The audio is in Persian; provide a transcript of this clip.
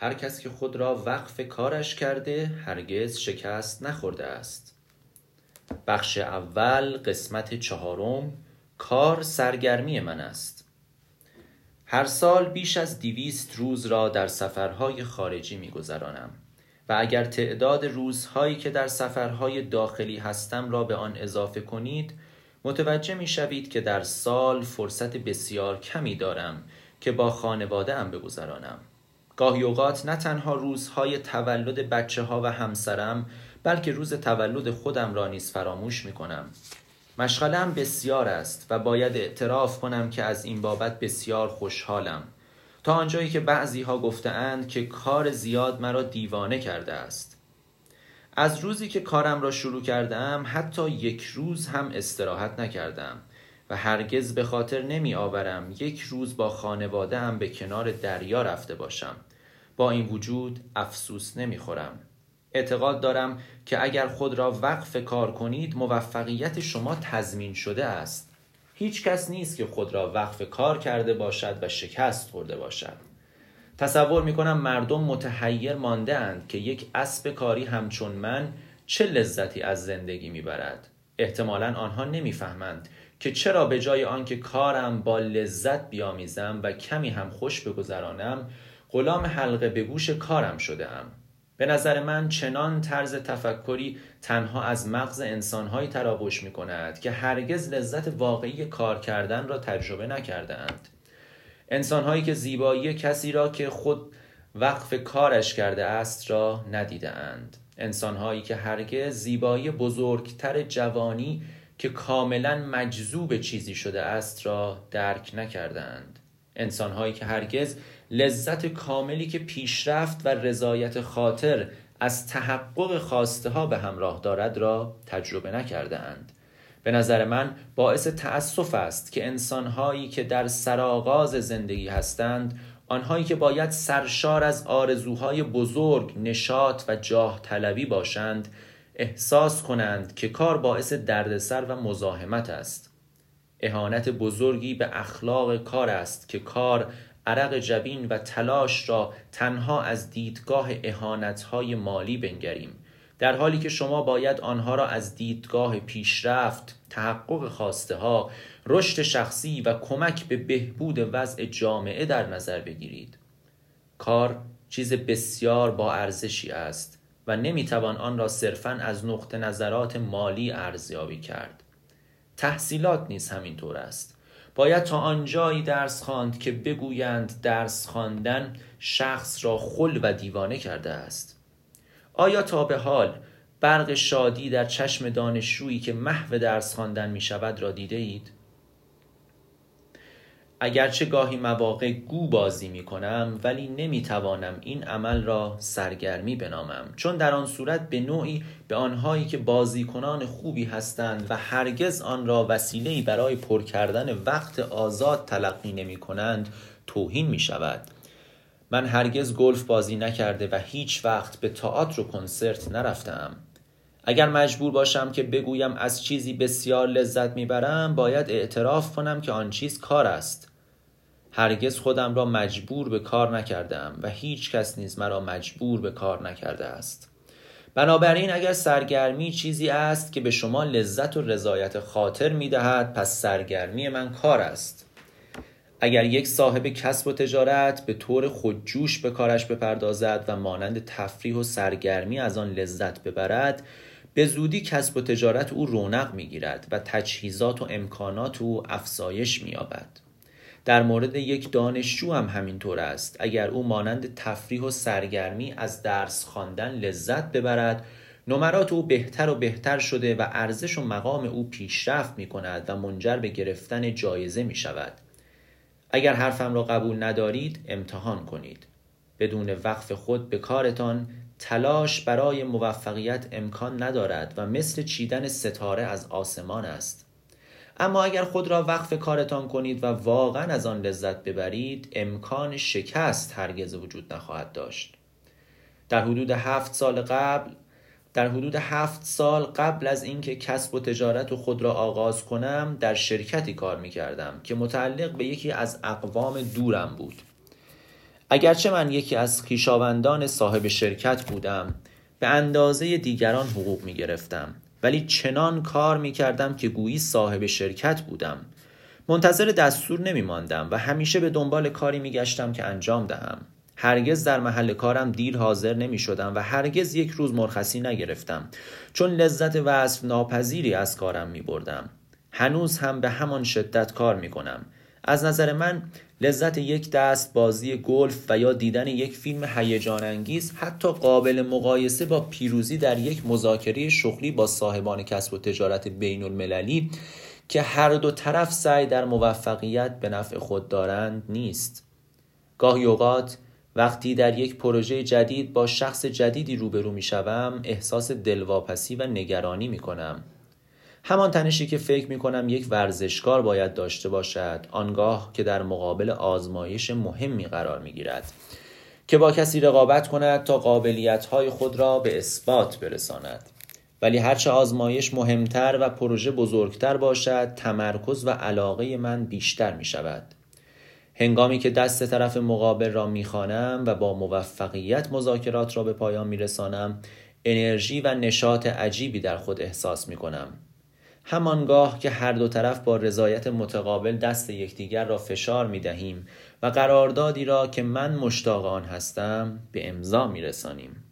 هر کس که خود را وقف کارش کرده هرگز شکست نخورده است. بخش اول قسمت چهارم کار سرگرمی من است. هر سال بیش از دویست روز را در سفرهای خارجی می گذرانم و اگر تعداد روزهایی که در سفرهای داخلی هستم را به آن اضافه کنید متوجه می شوید که در سال فرصت بسیار کمی دارم که با خانواده ام بگذرانم. گاهی اوقات نه تنها روزهای تولد بچه ها و همسرم بلکه روز تولد خودم را نیز فراموش می کنم مشغلم بسیار است و باید اعتراف کنم که از این بابت بسیار خوشحالم. تا آنجایی که بعضی ها گفتهاند که کار زیاد مرا دیوانه کرده است. از روزی که کارم را شروع کردم حتی یک روز هم استراحت نکردم و هرگز به خاطر نمی آورم یک روز با خانواده هم به کنار دریا رفته باشم. با این وجود افسوس نمی خورم اعتقاد دارم که اگر خود را وقف کار کنید موفقیت شما تضمین شده است. هیچ کس نیست که خود را وقف کار کرده باشد و شکست خورده باشد. تصور می کنم مردم متحیر مانده اند که یک اسب کاری همچون من چه لذتی از زندگی می‌برد. احتمالا آنها نمی‌فهمند که چرا به جای آنکه کارم با لذت بیامیزم و کمی هم خوش بگذرانم غلام حلقه به گوش کارم شده ام به نظر من چنان طرز تفکری تنها از مغز انسانهایی تراوش می کند که هرگز لذت واقعی کار کردن را تجربه نکردهاند. انسانهایی که زیبایی کسی را که خود وقف کارش کرده است را ندیده اند. انسانهایی که هرگز زیبایی بزرگتر جوانی که کاملا مجذوب چیزی شده است را درک نکردند. انسانهایی که هرگز لذت کاملی که پیشرفت و رضایت خاطر از تحقق خواسته ها به همراه دارد را تجربه نکرده اند. به نظر من باعث تأسف است که انسانهایی که در سرآغاز زندگی هستند آنهایی که باید سرشار از آرزوهای بزرگ، نشاط و جاه طلبی باشند احساس کنند که کار باعث دردسر و مزاحمت است اهانت بزرگی به اخلاق کار است که کار عرق جبین و تلاش را تنها از دیدگاه اهانتهای مالی بنگریم در حالی که شما باید آنها را از دیدگاه پیشرفت، تحقق خواسته ها، رشد شخصی و کمک به بهبود وضع جامعه در نظر بگیرید. کار چیز بسیار با ارزشی است و نمی‌توان آن را صرفا از نقطه نظرات مالی ارزیابی کرد. تحصیلات نیز همینطور است. باید تا آنجایی درس خواند که بگویند درس خواندن شخص را خل و دیوانه کرده است آیا تا به حال برق شادی در چشم دانشجویی که محو درس خواندن می شود را دیده اید؟ اگرچه گاهی مواقع گو بازی می کنم ولی نمی توانم این عمل را سرگرمی بنامم. چون در آن صورت به نوعی به آنهایی که بازیکنان خوبی هستند و هرگز آن را وسیله برای پر کردن وقت آزاد تلقی نمی کنند توهین می شود من هرگز گلف بازی نکرده و هیچ وقت به تئاتر و کنسرت نرفتم. اگر مجبور باشم که بگویم از چیزی بسیار لذت می‌برم باید اعتراف کنم که آن چیز کار است. هرگز خودم را مجبور به کار نکردم و هیچ کس نیز مرا مجبور به کار نکرده است. بنابراین اگر سرگرمی چیزی است که به شما لذت و رضایت خاطر می‌دهد پس سرگرمی من کار است. اگر یک صاحب کسب و تجارت به طور خودجوش به کارش بپردازد و مانند تفریح و سرگرمی از آن لذت ببرد به زودی کسب و تجارت او رونق می‌گیرد و تجهیزات و امکانات او افزایش مییابد. در مورد یک دانشجو هم همینطور است. اگر او مانند تفریح و سرگرمی از درس خواندن لذت ببرد نمرات او بهتر و بهتر شده و ارزش و مقام او پیشرفت می کند و منجر به گرفتن جایزه می شود اگر حرفم را قبول ندارید امتحان کنید. بدون وقف خود به کارتان تلاش برای موفقیت امکان ندارد و مثل چیدن ستاره از آسمان است. اما اگر خود را وقف کارتان کنید و واقعا از آن لذت ببرید امکان شکست هرگز وجود نخواهد داشت. در حدود هفت سال قبل در حدود هفت سال قبل از اینکه کسب و تجارت و خود را آغاز کنم در شرکتی کار می کردم که متعلق به یکی از اقوام دورم بود. اگرچه من یکی از خیشاوندان صاحب شرکت بودم به اندازه دیگران حقوق می گرفتم ولی چنان کار می کردم که گویی صاحب شرکت بودم. منتظر دستور نمی ماندم و همیشه به دنبال کاری می گشتم که انجام دهم. هرگز در محل کارم دیر حاضر نمی شدم و هرگز یک روز مرخصی نگرفتم چون لذت وصف ناپذیری از کارم می بردم هنوز هم به همان شدت کار می کنم از نظر من لذت یک دست بازی گلف و یا دیدن یک فیلم هیجان انگیز حتی قابل مقایسه با پیروزی در یک مذاکره شغلی با صاحبان کسب و تجارت بین المللی که هر دو طرف سعی در موفقیت به نفع خود دارند نیست. گاهی اوقات وقتی در یک پروژه جدید با شخص جدیدی روبرو می شوم احساس دلواپسی و نگرانی می کنم همان تنشی که فکر می کنم یک ورزشکار باید داشته باشد آنگاه که در مقابل آزمایش مهمی قرار می گیرد که با کسی رقابت کند تا قابلیت های خود را به اثبات برساند. ولی هرچه آزمایش مهمتر و پروژه بزرگتر باشد تمرکز و علاقه من بیشتر می شود هنگامی که دست طرف مقابل را می‌خوانم و با موفقیت مذاکرات را به پایان میرسانم انرژی و نشاط عجیبی در خود احساس می کنم همانگاه که هر دو طرف با رضایت متقابل دست یکدیگر را فشار می دهیم و قراردادی را که من مشتاق آن هستم به امضا می رسانیم.